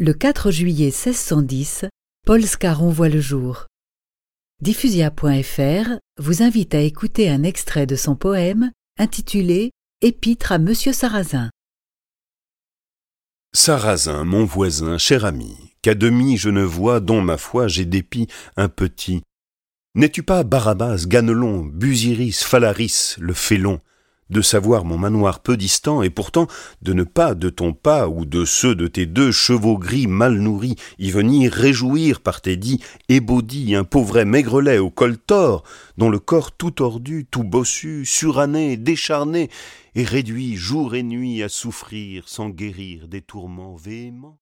Le 4 juillet 1610, Paul Scarron voit le jour. Diffusia.fr vous invite à écouter un extrait de son poème intitulé Épître à Monsieur Sarrazin. Sarrazin, mon voisin, cher ami, qu'à demi je ne vois, dont ma foi j'ai dépit un petit. N'es-tu pas Barabas, Ganelon, Busiris, Phalaris, le félon? De savoir mon manoir peu distant, et pourtant de ne pas de ton pas ou de ceux de tes deux chevaux gris mal nourris y venir réjouir par tes dits ébaudis un pauvret maigrelet au col tort, dont le corps tout tordu, tout bossu, suranné, décharné, est réduit jour et nuit à souffrir sans guérir des tourments véhéments